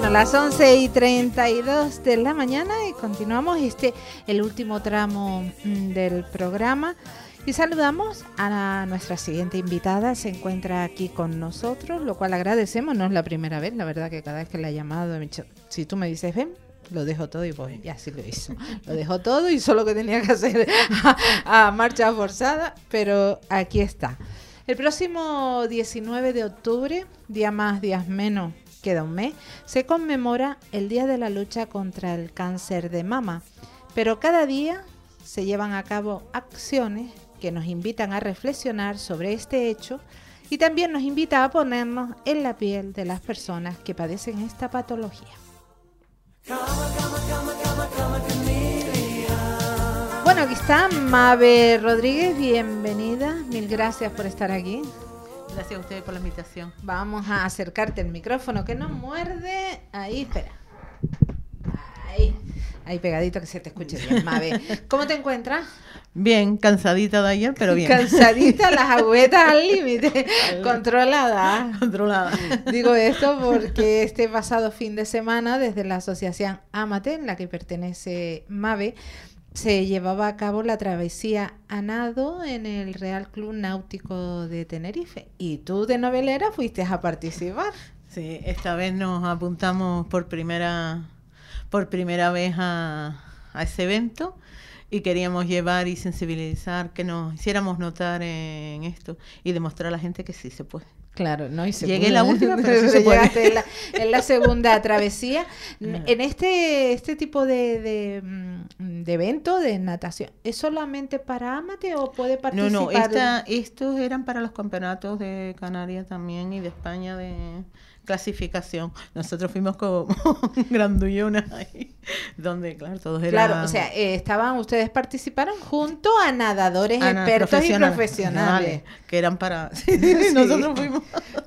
Bueno, las 11 y 32 de la mañana y continuamos este, el último tramo mm, del programa. Y saludamos a la- nuestra siguiente invitada, se encuentra aquí con nosotros, lo cual agradecemos, no es la primera vez, la verdad que cada vez que la he llamado, he dicho, si tú me dices ven, lo dejo todo y voy, y así lo hizo. Lo dejó todo y solo que tenía que hacer a, a marcha forzada, pero aquí está. El próximo 19 de octubre, día más, días menos, queda un mes, se conmemora el Día de la Lucha contra el Cáncer de Mama. Pero cada día se llevan a cabo acciones que nos invitan a reflexionar sobre este hecho y también nos invita a ponernos en la piel de las personas que padecen esta patología. Bueno, aquí está Mabe Rodríguez, bienvenida, mil gracias por estar aquí. Gracias a ustedes por la invitación. Vamos a acercarte el micrófono que no muerde. Ahí, espera. Ahí. Ahí pegadito que se te escuche bien, Mabe. ¿Cómo te encuentras? Bien, cansadita de ayer, pero bien. Cansadita, las agüetas al límite, controlada. Controlada. Digo esto porque este pasado fin de semana, desde la asociación Amate, en la que pertenece Mabe, se llevaba a cabo la travesía a nado en el Real Club Náutico de Tenerife. Y tú de novelera fuiste a participar. Sí, esta vez nos apuntamos por primera, por primera vez a, a ese evento y queríamos llevar y sensibilizar, que nos hiciéramos notar en esto y demostrar a la gente que sí se puede. Claro, no y se Llegué la última, pero sí se puede. Llegaste en la, en la segunda travesía. En este este tipo de, de, mm, de evento de natación, ¿es solamente para amate o puede No, participar? no, esta, estos eran para los campeonatos de Canarias también y de España de clasificación. Nosotros fuimos como grandullonas ahí, donde, claro, todos eran... Claro, o sea, eh, estaban, ustedes participaron junto a nadadores expertos y profesionales, que eran para... Sí, nosotros fuimos...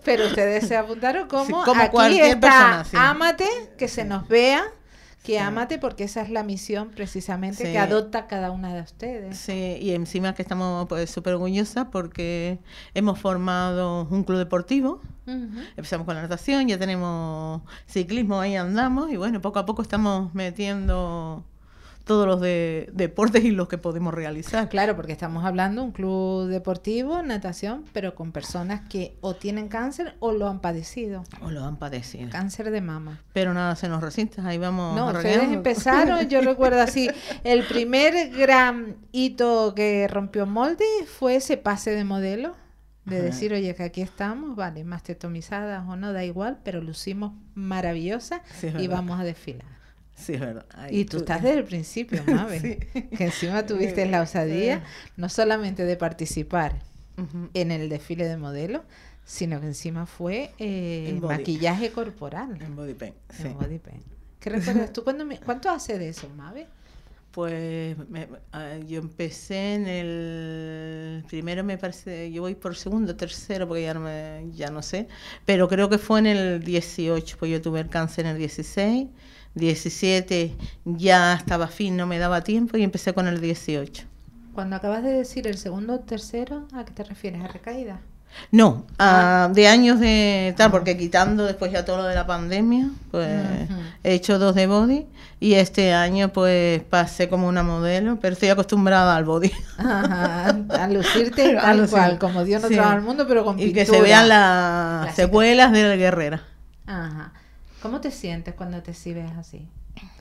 Pero ustedes se apuntaron como, Sí, como aquí cualquier está persona, sí. Ámate, que se nos vea, que ámate, porque esa es la misión precisamente Sí. que adopta cada una de ustedes. Sí, y encima que estamos pues súper orgullosas porque hemos formado un club deportivo. Empezamos con la natación, ya tenemos ciclismo, ahí andamos y bueno, poco a poco estamos metiendo todos los de, deportes y los que podemos realizar. Claro, porque estamos hablando de un club deportivo, natación, pero con personas que o tienen cáncer o lo han padecido. O lo han padecido. Cáncer de mama. Pero nada, se nos resiste, ahí vamos. No, ustedes empezaron, yo recuerdo así, el primer gran hito que rompió molde fue ese pase de modelo, de Ajá. decir, oye, que aquí estamos, vale, mastectomizadas o no, da igual, pero lucimos maravillosas Sí, y verdad. vamos a desfilar. Sí, es verdad. Y tú estás desde el principio, Mabe, Sí. que encima tuviste la osadía no solamente de participar en el desfile de modelo, sino que encima fue eh, maquillaje corporal. En body paint, sí. En body paint. ¿Qué recuerdas tú? ¿Cuándo me- ¿Cuánto hace de eso, Mabe? Pues me- yo empecé en el primero me parece, yo voy por segundo, tercero, porque ya no, me- ya no sé, pero creo que fue en el 18, pues yo tuve el cáncer en el 16, 17 ya estaba fin, no me daba tiempo y empecé con el 18. Cuando acabas de decir el segundo o tercero, ¿a qué te refieres? ¿A recaída? No, ah, de años de tal, porque quitando después ya todo lo de la pandemia, pues he hecho dos de body y este año pues pasé como una modelo, pero estoy acostumbrada al body. Ajá, a lucirte tal lucir. cual, como Dios no Sí. trajo al mundo, pero con y que se vean las Las secuelas de la guerrera. Ajá. ¿Cómo te sientes cuando te exhibes así?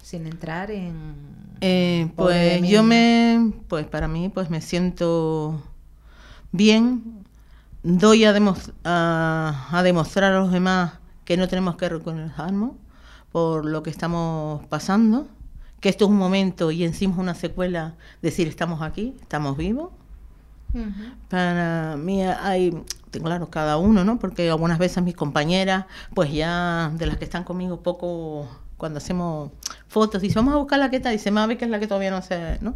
sin entrar en... Eh, pues yo me, pues para mí, pues me siento bien. Doy a, demos- a, a demostrar a los demás que no tenemos que reconocernos por lo que estamos pasando, que esto es un momento y encima es una secuela, decir estamos aquí, estamos vivos. Para mí hay, claro, cada uno, ¿no? Porque algunas veces mis compañeras, pues ya de las que están conmigo poco, cuando hacemos fotos, dice, vamos a buscar la que está, dice, mami, que es la que todavía no sé, ¿no?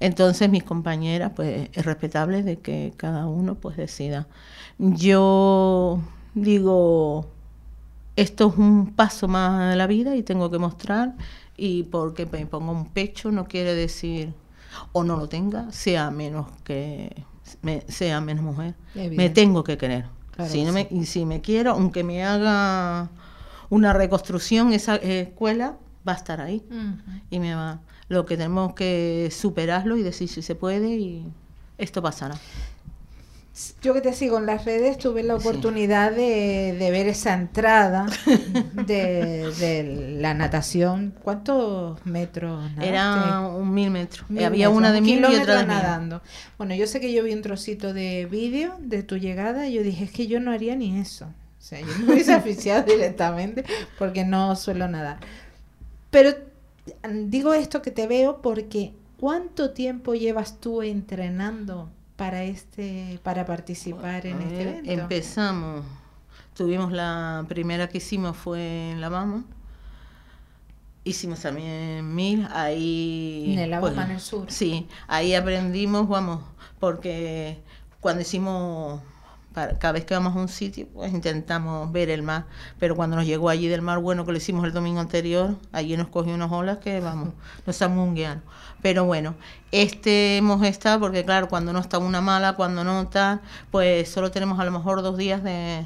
Entonces mis compañeras, pues es respetable de que cada uno pues decida. Yo digo, esto es un paso más de la vida y tengo que mostrar y porque me pongo un pecho no quiere decir o no lo tenga sea menos que me- sea menos mujer me tengo que querer. Claro si no me, sí. y si me quiero aunque me haga una reconstrucción esa eh, escuela va a estar ahí. Y me va lo que tenemos que superarlo y decir si se puede y esto pasará Yo que te sigo en las redes tuve la Sí. oportunidad de, de ver esa entrada de, de la natación. ¿Cuántos metros nadaste? era un mil metros Mil había metros, una de mil y otra de mil nadando. Bueno, yo sé que yo vi un trocito de vídeo de tu llegada y yo dije, es que yo no haría ni eso. O sea, yo me hubiese aficiado directamente porque no suelo nadar. Pero digo esto que te veo porque ¿cuánto tiempo llevas tú entrenando para este para participar en este evento? Empezamos, tuvimos la primera que hicimos fue en La Bama. Hicimos también mil, ahí... En el pues, Alabama, en el sur. Sí, ahí aprendimos, vamos, porque cuando hicimos, para- cada vez que vamos a un sitio, pues intentamos ver el mar, pero cuando nos llegó allí del mar bueno, que lo hicimos el domingo anterior, allí nos cogió unas olas que, vamos, nos amunguearon. Pero bueno, este hemos estado, porque claro, cuando no está una mala, cuando no está, pues solo tenemos a lo mejor dos días de,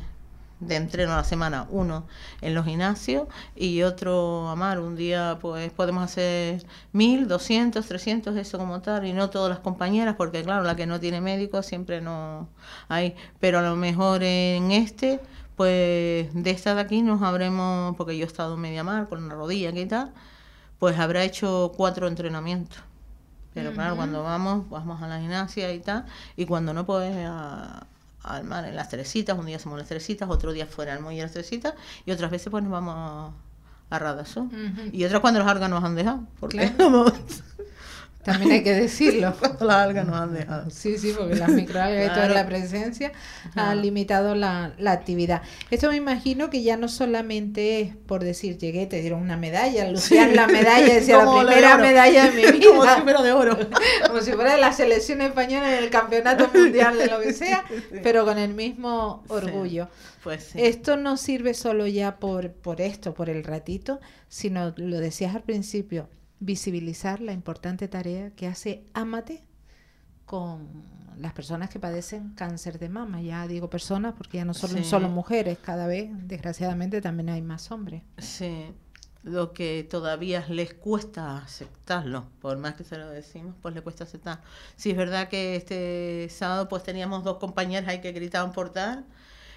de entreno a la semana, uno en los gimnasios y otro a mar. Un día pues podemos hacer mil, doscientos, trescientos, eso como tal, y no todas las compañeras, porque claro, la que no tiene médico siempre no hay, pero a lo mejor en este, pues de esta de aquí nos habremos, porque yo he estado media mar con una rodilla y tal, pues habrá hecho cuatro entrenamientos. Pero claro, cuando vamos, vamos a la gimnasia y tal, y cuando no, pues a- al mar en las Teresitas, un día hacemos las Teresitas, otro día fuera al muelle de las Teresitas, y otras veces pues nos vamos a, a Radazón. Y otras cuando los algas nos han dejado, porque Claro. También hay que decirlo. las algas nos han dejado. Sí, sí, porque las microalgas y toda Claro. la presencia Ajá. han limitado la, la actividad. Esto me imagino que ya no solamente es por decir llegué, te dieron una medalla, lucían la medalla, decía la Como de primera medalla de mi Como vida. si fuera de oro. Como si fuera de la selección española en el campeonato mundial de lo que sea, pero con el mismo orgullo. Pues sí. Esto no sirve solo ya por, por esto, por el ratito, sino, lo decías al principio, visibilizar la importante tarea que hace Amate con las personas que padecen cáncer de mama. Ya digo personas porque ya no son Sí. solo mujeres, cada vez, desgraciadamente, también hay más hombres. Sí, lo que todavía les cuesta aceptarlo, por más que se lo decimos, pues le cuesta aceptar. Sí, es verdad que este sábado pues teníamos dos compañeras ahí que gritaban por tal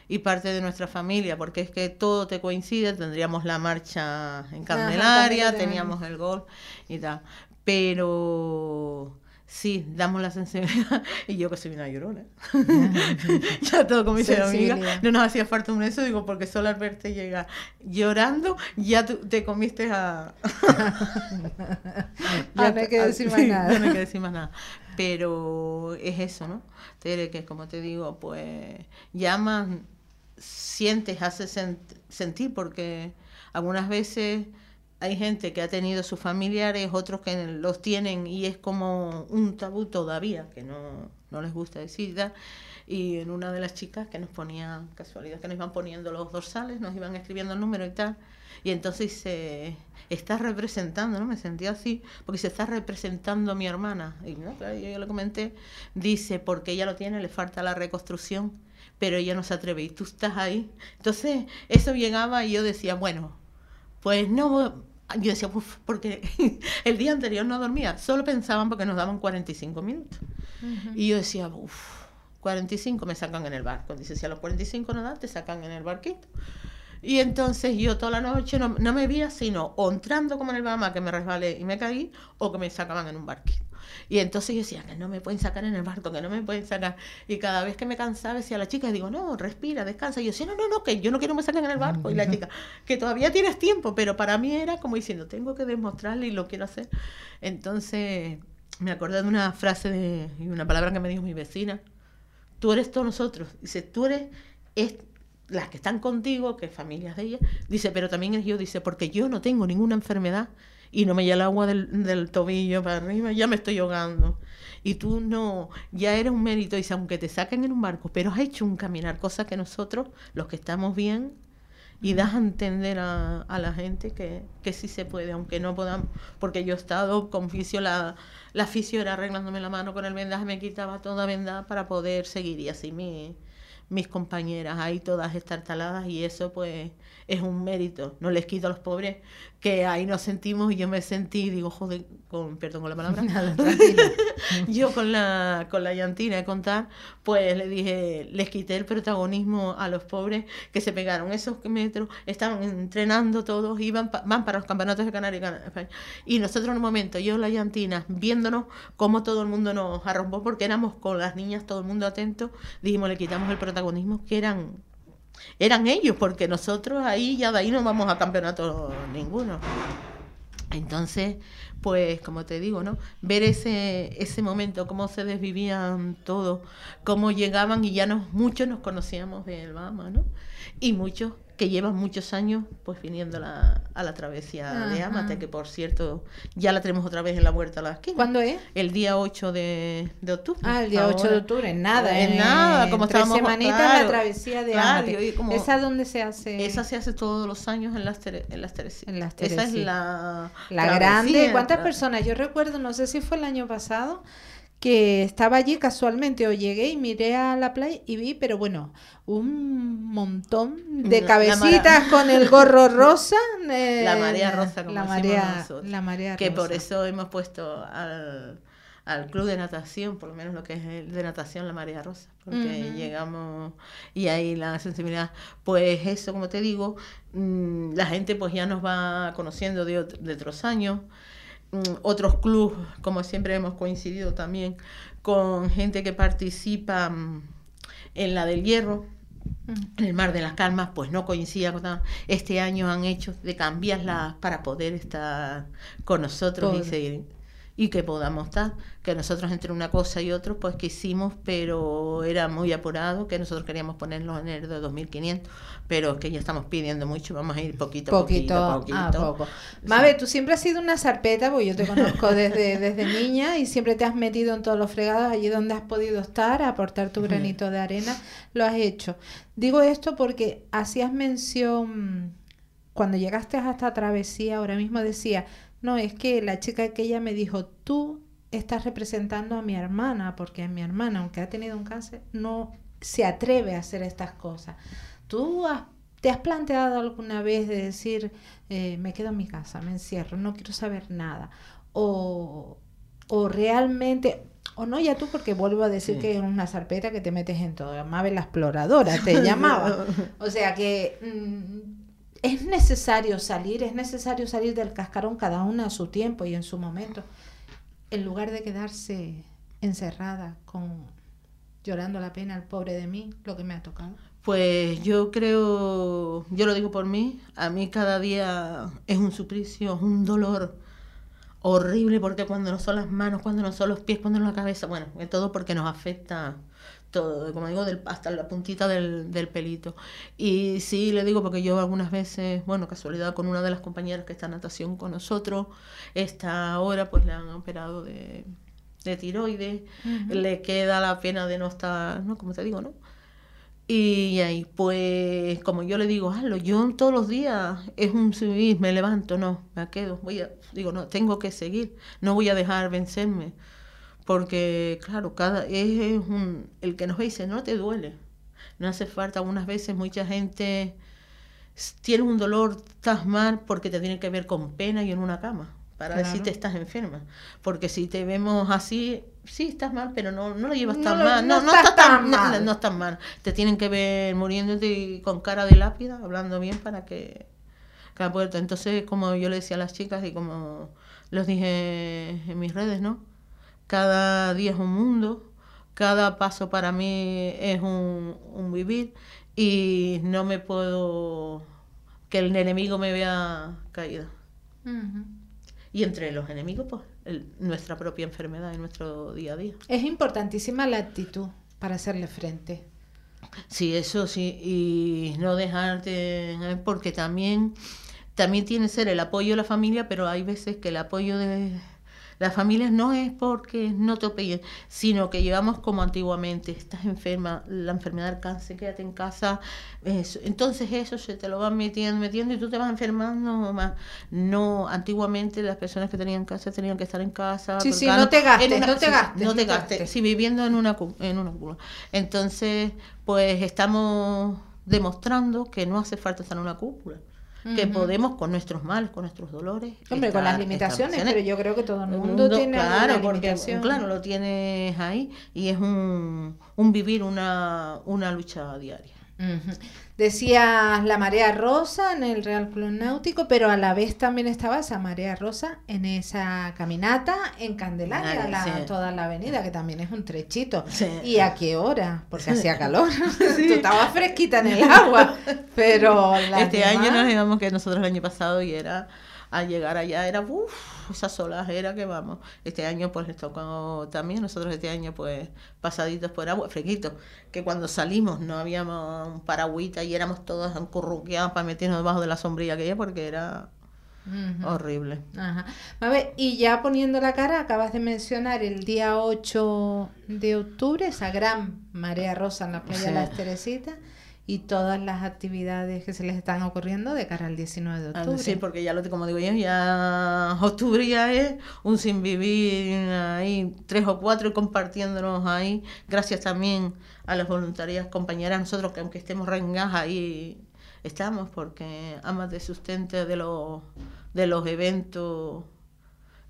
y parte de nuestra familia, porque es que todo te coincide, tendríamos la marcha en Candelaria, teníamos el gol y tal, pero sí, damos la sensibilidad, y yo que soy una llorona, ya todo como dice mi amiga, no nos hacía falta un eso, digo, porque solo al verte llegar llorando, ya tú- te comiste a... No hay que decir más sí, nada. ya no hay que decir más nada. Pero es eso, ¿no? Tere, que como te digo, pues llamas, sientes, hace sent- sentir, porque algunas veces hay gente que ha tenido sus familiares, otros que los tienen y es como un tabú todavía, que no, no les gusta decir. y en una de las chicas que nos ponían, casualidad, que nos iban poniendo los dorsales, nos iban escribiendo el número y tal. Y entonces se está representando, ¿no? Me sentí así, porque se está representando a mi hermana. Y ¿no? claro, yo, yo le comenté, dice, porque ella lo tiene, le falta la reconstrucción, pero ella no se atreve y tú estás ahí. Entonces, eso llegaba y yo decía, bueno, pues no, yo decía, "Uf", porque el día anterior no dormía, solo pensaban porque nos daban 45 minutos. Y yo decía, uff, 45 me sacan en el barco. Dice, si a los 45 no dan, te sacan en el barquito. Y entonces yo toda la noche no, no me veía sino o entrando como en el Bahama que me resbalé y me caí o que me sacaban en un barquito. Y entonces yo decía que no me pueden sacar en el barco, que no me pueden sacar. Y cada vez que me cansaba decía a la chica, digo, no, respira, descansa. Y yo decía, no, no, no, que yo no quiero que me saquen en el barco. Y la chica, que todavía tienes tiempo, pero para mí era como diciendo, tengo que demostrarle y lo quiero hacer. Entonces me acordé de una frase de, y una palabra que me dijo mi vecina, tú eres todos nosotros. Dice, tú eres es, las que están contigo, que familias de ella. Dice, pero también eres yo, dice, porque yo no tengo ninguna enfermedad y no me llega el agua del, del tobillo para arriba, ya me estoy ahogando. Y tú no, ya eres un mérito, dice, aunque te saquen en un barco, pero has hecho un caminar, cosa que nosotros, los que estamos bien, y das a entender a, a la gente que, que sí se puede, aunque no podamos, porque yo he estado con fisio, la, la fisio era arreglándome la mano con el vendaje, me quitaba toda vendada para poder seguir, y así mi, mis compañeras ahí todas estartaladas, y eso pues es un mérito, no les quito a los pobres, que ahí nos sentimos y yo me sentí, digo, joder, con, perdón con la palabra, Nada, yo con la, con la llantina de contar, pues le dije, les quité el protagonismo a los pobres que se pegaron esos metros, estaban entrenando todos, iban pa- van para los campeonatos de Canarias. y Cana- España. Y nosotros en un momento, yo la llantina, viéndonos cómo todo el mundo nos arrombó, porque éramos con las niñas, todo el mundo atento, dijimos, le quitamos el protagonismo que eran eran ellos, porque nosotros ahí ya de ahí no vamos a campeonato ninguno. Entonces, pues como te digo, ¿no? Ver ese, ese momento, cómo se desvivían todos, cómo llegaban y ya nos, muchos nos conocíamos del Bahama, ¿no? Y muchos que llevan muchos años pues viniendo a la, a la travesía de. Amate, que por cierto ya la tenemos otra vez en la vuelta a la esquina. ¿Cuándo es? El día 8 de, de octubre. Ah, el día 8 de Ahora. octubre, en nada. En nada, como tres estábamos- semanitas claro, la travesía de claro, Amate. como- ¿Esa dónde se hace? Esa se hace todos los años en las, Tere- en las Teresías. En las Esa es la... La grande, ¿cuántas personas? Yo recuerdo, no sé si fue el año pasado, que estaba allí casualmente o llegué y miré a la playa y vi, pero bueno, un montón de La cabecitas con el gorro rosa. eh, La marea rosa, como la decimos marea, nosotros. la marea Que por eso hemos puesto al, al club de natación, por lo menos lo que es el de natación, la marea rosa. Porque llegamos y ahí la sensibilidad, pues eso, como te digo, mm, la gente pues ya nos va conociendo de, de otros años. Mm, Otros clubes, como siempre hemos coincidido también con gente que participa mm, en la del hierro, en el Mar de las Calmas, pues no coincidía con nada. Este año han hecho de cambiarla para poder estar con nosotros y seguir y que podamos estar. Que nosotros entre una cosa y otra, pues quisimos, pero era muy apurado, que nosotros queríamos ponerlo en el de 2500, pero es que ya estamos pidiendo mucho, vamos a ir poquito a Poquito, poquito, a poquito. poco. Mabe, tú siempre has sido una zarpeta, porque yo te conozco desde, desde niña y siempre te has metido en todos los fregados, allí donde has podido estar, a aportar tu granito de arena, lo has hecho. Digo esto porque hacías mención, cuando llegaste a esta travesía, ahora mismo decía, no, es que la chica aquella me dijo, tú estás representando a mi hermana, porque mi hermana, aunque ha tenido un cáncer, no se atreve a hacer estas cosas. ¿Tú has- te has planteado alguna vez de decir, eh, me quedo en mi casa, me encierro, no quiero saber nada? O, o realmente, o no ya tú, porque vuelvo a decir Sí. que es una zarpeta que te metes en todo. Mabel la exploradora te llamaba. O sea que mm, es necesario salir, es necesario salir del cascarón cada una a su tiempo y en su momento, en lugar de quedarse encerrada con llorando la pena al pobre de mí, lo que me ha tocado. Pues yo creo, yo lo digo por mí, a mí cada día es un suplicio, es un dolor horrible porque cuando no son las manos, cuando no son los pies, cuando no la cabeza, bueno, es todo porque nos afecta todo, como digo, del, hasta la puntita del, del pelito. Y sí, le digo porque yo algunas veces, bueno, casualidad con una de las compañeras que está en natación con nosotros, esta ahora pues le han operado de, de tiroides, le queda la pena de no estar, ¿no? Como te digo, ¿no? Y ahí, pues, como yo le digo, hazlo, yo todos los días es un subir, me levanto, no, me quedo, voy a, digo, no, tengo que seguir, no voy a dejar vencerme, porque, claro, cada, es un, el que nos dice, no te duele, no hace falta, algunas veces mucha gente tiene un dolor, estás mal porque te tiene que ver con pena y en una cama, para Claro. decirte estás enferma. Porque si te vemos así, sí estás mal, pero no, no lo llevas tan mal. no No, estás estás tan, tan no, mal. no estás mal. Te tienen que ver muriéndote con cara de lápida, hablando bien para que cada puerta. Entonces, como yo le decía a las chicas y como los dije en mis redes, ¿no? Cada día es un mundo, cada paso para mí es un, un vivir y no me puedo que el enemigo me vea caída. Y entre los enemigos, pues el- nuestra propia enfermedad y nuestro día a día. Es importantísima la actitud para hacerle frente. Sí, eso sí, y no dejarte, ¿eh? porque también, también tiene que ser el apoyo de la familia, pero hay veces que el apoyo de las familias no es porque no te apoyen, sino que llevamos como antiguamente, estás enferma, la enfermedad del cáncer, quédate en casa, eso. entonces eso se te lo van metiendo, metiendo y tú te vas enfermando más. No, antiguamente las personas que tenían cáncer tenían que estar en casa. Sí, sí, no te gastes, no te sí, gastes, no te te gastes, gastes. sí, viviendo en una, en una cúpula. Entonces, pues estamos demostrando que no hace falta estar en una cúpula, que podemos con nuestros males, con nuestros dolores. Hombre, con las limitaciones, pero yo creo que todo el el mundo, tiene claro, porque claro, lo tienes ahí y es un, un vivir una, una lucha diaria. Ujú. Decías la marea rosa en el Real Club Náutico, pero a la vez también estaba esa marea rosa en esa caminata en Candelaria, la- sí. toda la avenida, que también es un trechito. Sí. ¿Y a qué hora? Porque hacía calor. Tú estabas fresquita en el agua, pero Este año nos digamos que nosotros el año pasado y era al llegar allá era uff, esa solajera que vamos. Este año pues les tocó también, nosotros este año pues pasaditos por agua, fresquitos, que cuando salimos no habíamos un paragüita y éramos todos encurruqueados para meternos debajo de la sombrilla aquella porque era horrible. Ajá. A ver, y ya poniendo la cara, acabas de mencionar el día 8 de octubre, esa gran marea rosa en la playa de Sí. las Teresitas y todas las actividades que se les están ocurriendo de cara al 19 de Ah, octubre. Sí, porque ya lo como digo yo, ya octubre ya es un sin vivir ahí, tres o cuatro y compartiéndonos ahí. Gracias también a las voluntarias compañeras, nosotros que aunque estemos rengadas ahí estamos, porque amas de sustento de los, de los eventos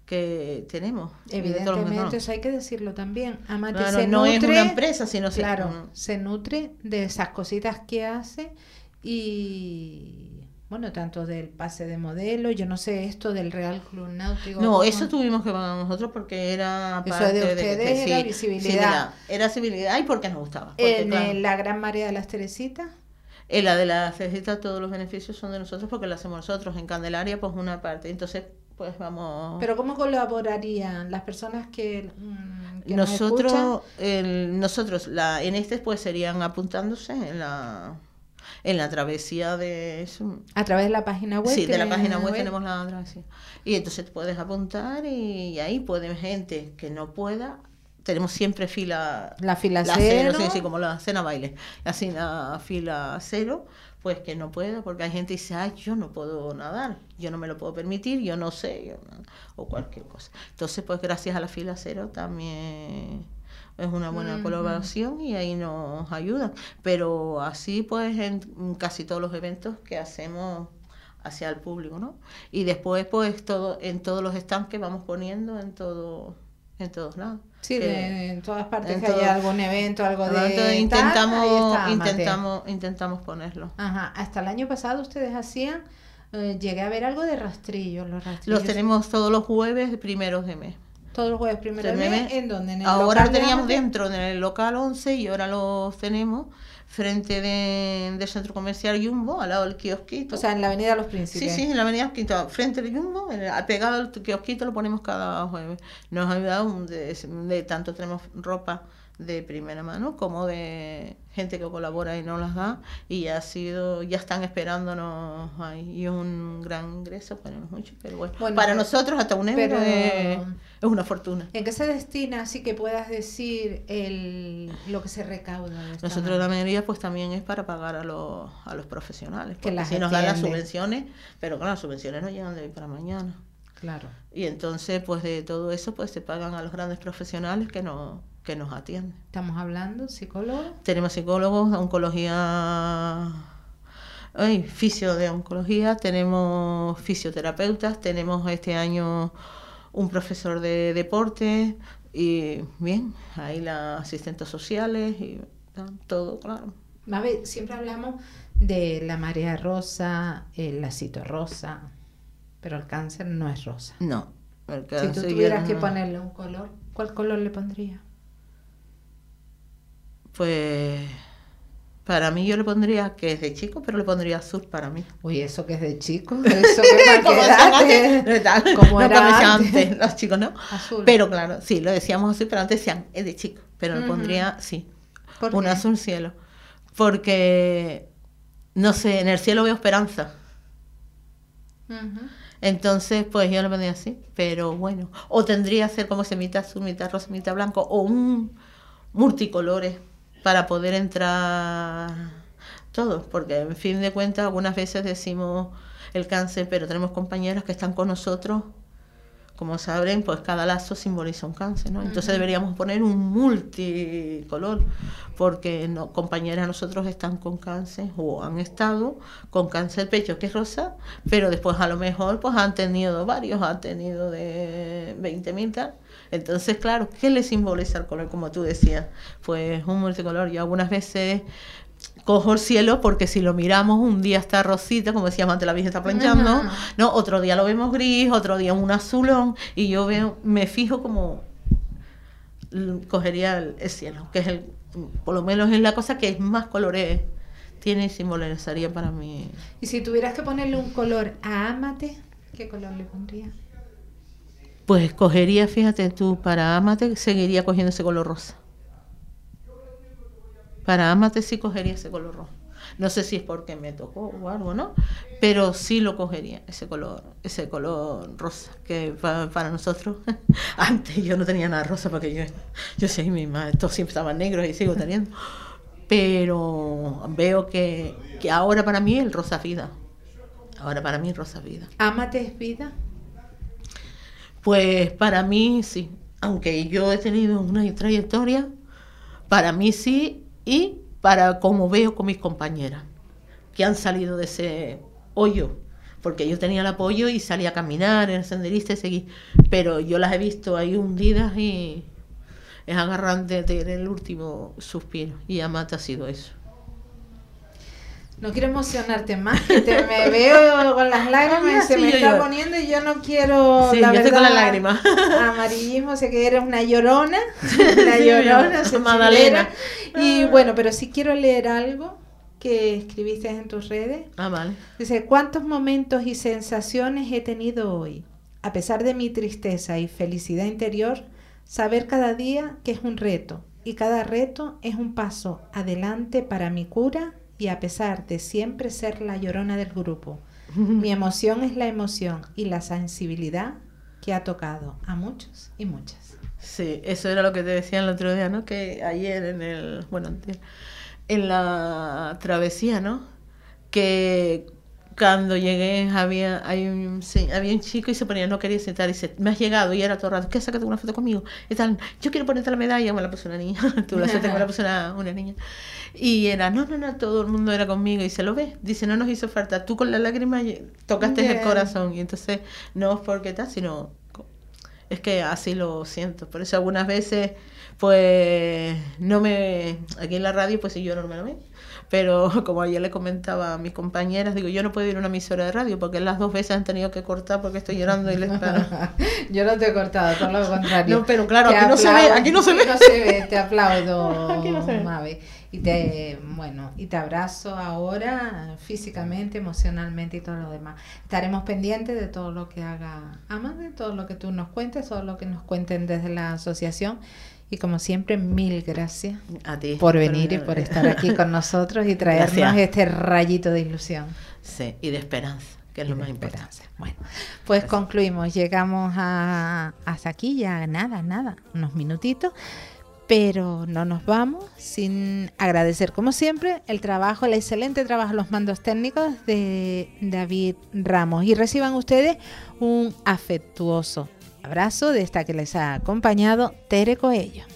que tenemos. de Evidentemente, eso hay que decirlo también. Amate Claro, se no es nutre, una empresa, sino se- claro, mm. se nutre de esas cositas que hace y bueno, tanto del pase de modelo, yo no sé esto del Real Club Náutico. No, ¿cómo? eso tuvimos que pagar nosotros porque era Eso parte de ustedes era sí, visibilidad. sí, mira, era visibilidad y porque nos gustaba. porque, en claro, la Gran Marea de las Teresitas. En la de la cejita todos los beneficios son de nosotros porque lo hacemos nosotros. En Candelaria, pues una parte. Entonces, pues vamos. Pero ¿cómo colaborarían las personas que, mm, que nos nosotros, el- nosotros, la, en este, pues serían apuntándose en la, en la travesía de. A través de la página web. Sí, de la página web tenemos la travesía. Y entonces puedes apuntar y, ahí puede gente que no pueda. Tenemos siempre fila La fila la cero. sí, sí, como la cena baile. Así la fila cero, pues que no puedo, porque hay gente que dice, ay, yo no puedo nadar, yo no me lo puedo permitir, yo no sé, yo no", o cualquier cosa. Entonces, pues gracias a la fila cero también es una buena colaboración y ahí nos ayudan. Pero así, pues, en casi todos los eventos que hacemos hacia el público, ¿no? Y después, pues, todo en todos los stands que vamos poniendo en todo en todos lados. Sí, de- en todas partes en que haya todo- algún evento, algo de entonces, tal, intentamos, intentamos, intentamos ponerlo. Ajá, hasta el año pasado ustedes hacían, eh, llegué a ver algo de rastrillos, los rastrillos. Los tenemos todos los jueves primeros de mes. Todos los jueves primero de mes, ¿en dónde? En el Ahora local teníamos dentro en el local 11 y ahora los tenemos frente de- del centro comercial Jumbo, al lado del kiosquito. O sea, en la avenida Los Sí, Príncipes. sí, en la avenida Quinto, frente del Jumbo, en el- pegado al kiosquito lo ponemos cada jueves. Nos ha ayudado, de, de tanto tenemos ropa de primera mano como de gente que colabora y nos las da y ha sido, ya están esperándonos ahí y es un gran ingreso, ponemos mucho, pero bueno, Bueno, para pero- nosotros hasta un euro es, es una fortuna. ¿En qué se destina, así que puedas decir el, lo que se recauda? Nosotros la mayoría pues también es para pagar a los, a los profesionales, Que las si nos dan las subvenciones, pero claro, las subvenciones no llegan de hoy para mañana. Claro. Y entonces, pues de todo eso, pues se pagan a los grandes profesionales que nos, que nos atienden. Estamos hablando, psicólogo. Tenemos psicólogos, oncología Ay, fisio de oncología, tenemos fisioterapeutas, tenemos este año un profesor de deporte y bien, ahí las asistentes sociales y todo, claro. Mabe, siempre hablamos de la marea rosa, el lacito rosa, pero el cáncer no es rosa. No. el Si tú tuvieras que ponerle un color, ¿cuál color le pondría? Pues para mí yo le pondría que es de chico, pero le pondría azul para mí. Uy, eso que es de chico, eso que Como era antes, Como no, era antes. los chicos no. Azul. Pero claro, sí, lo decíamos así, pero antes decían es de chico, pero le pondría sí, ¿Por un qué? azul cielo. Porque, no sé, en el cielo veo esperanza. Entonces, pues yo lo pondría así, pero bueno. O tendría que ser como ese mitad azul, mitad rosa, mitad blanco, o un multicolores para poder entrar todos, porque en fin de cuentas algunas veces decimos el cáncer, pero tenemos compañeras que están con nosotros, como saben, pues cada lazo simboliza un cáncer, ¿no? Entonces deberíamos poner un multicolor, porque no, compañeras nosotros están con cáncer o han estado con cáncer pecho que es rosa, pero después a lo mejor pues han tenido varios, han tenido de 20.000 tal. Entonces, claro, ¿qué le simboliza el color, como tú decías? Pues un multicolor. Yo algunas veces cojo el cielo porque si lo miramos un día está rosita, como decíamos antes, la Virgen está planchando. ¿no? Otro día lo vemos gris, otro día un azulón, y yo veo, me fijo como cogería el, el cielo, que es el, por lo menos es la cosa que más colores tiene y simbolizaría para mí. Y si tuvieras que ponerle un color a Amate, ¿qué color le pondrías? Pues cogería, fíjate tú, para Amate seguiría cogiendo ese color rosa. Para Amate sí cogería ese color rojo. No sé si es porque me tocó o algo, ¿no? Pero sí lo cogería, ese color, ese color rosa, que pa- para nosotros, antes yo no tenía nada rosa porque yo, yo sé, mi madre, todos siempre estaban negros y sigo teniendo. Pero veo que, que ahora para mí el rosa vida. Ahora para mí rosa vida. Amate es vida. Pues para mí sí, aunque yo he tenido una trayectoria, para mí sí y para como veo con mis compañeras que han salido de ese hoyo, porque yo tenía el apoyo y salía a caminar, era senderista y seguí, pero yo las he visto ahí hundidas y es agarrante tener el último suspiro. Y Amata ha sido eso. No quiero emocionarte más, que te me veo con las lágrimas y se Sí, me yo está poniendo y yo no quiero. Sí, la yo estoy con verdad, las lágrimas. Amarillismo, sé que eres una llorona, una Sí, llorona, yo, sensiblera. Magdalena. Y bueno, pero sí quiero leer algo que escribiste en tus redes. Ah, vale. Dice, ¿cuántos momentos y sensaciones he tenido hoy? A pesar de mi tristeza y felicidad interior, saber cada día que es un reto y cada reto es un paso adelante para mi cura y a pesar de siempre ser la llorona del grupo. Mi emoción es la emoción y la sensibilidad que ha tocado a muchos y muchas. Sí, eso era lo que te decía el otro día, ¿no? Que ayer en el, bueno, en la travesía, ¿no? Que cuando llegué había, hay un, sí, había un chico y se ponía, no quería sentar y dice, me has llegado y era todo rato, ¿qué sácate una foto conmigo? Y tal, yo quiero ponerte la medalla, me la puso una niña, tú la suerte que me la puso una, una niña. Y era, no, no, no, todo el mundo era conmigo y se lo ve, dice, no nos hizo falta, tú con la lágrima tocaste el corazón y entonces no es porque tal, sino es que así lo siento. Por eso algunas veces, pues, no me. Aquí en la radio, pues sí, yo no me lo veo. Pero como ayer le comentaba a mis compañeras, digo, yo no puedo ir a una emisora de radio porque las dos veces han tenido que cortar porque estoy llorando y les. Yo no te he cortado, todo lo contrario. No, pero claro, Te aquí no se ve, aquí no se ve. Aquí no se ve, te aplaudo, Aquí no se ve. Mabe. Y te, bueno, y te abrazo ahora físicamente, emocionalmente y todo lo demás. Estaremos pendientes de todo lo que haga Amade, todo lo que tú nos cuentes, todo lo que nos cuenten desde la asociación. Y como siempre, mil gracias A ti. por venir y por estar aquí con nosotros y traernos Gracias. este rayito de ilusión. Sí, y de esperanza, que es lo y más importante. Bueno, pues concluimos, llegamos a, hasta aquí ya, nada, nada, unos minutitos, pero no nos vamos sin agradecer, como siempre, el trabajo, el excelente trabajo, los mandos técnicos de David Ramos. Y reciban ustedes un afectuoso abrazo de esta que les ha acompañado Tere Coello.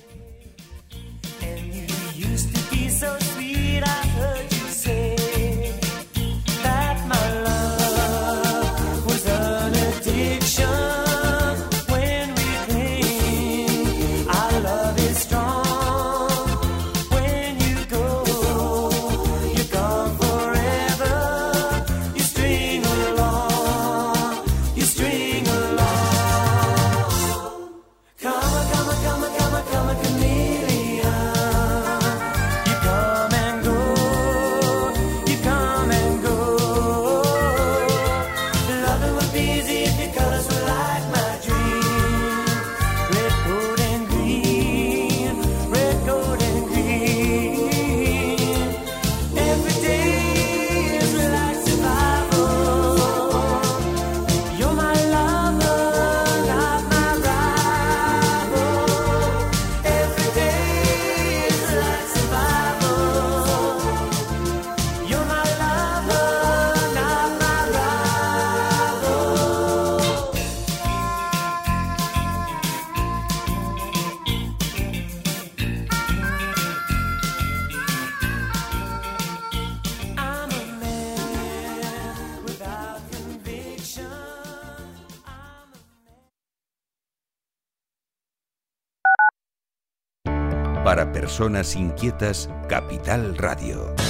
Personas inquietas, Capital Radio.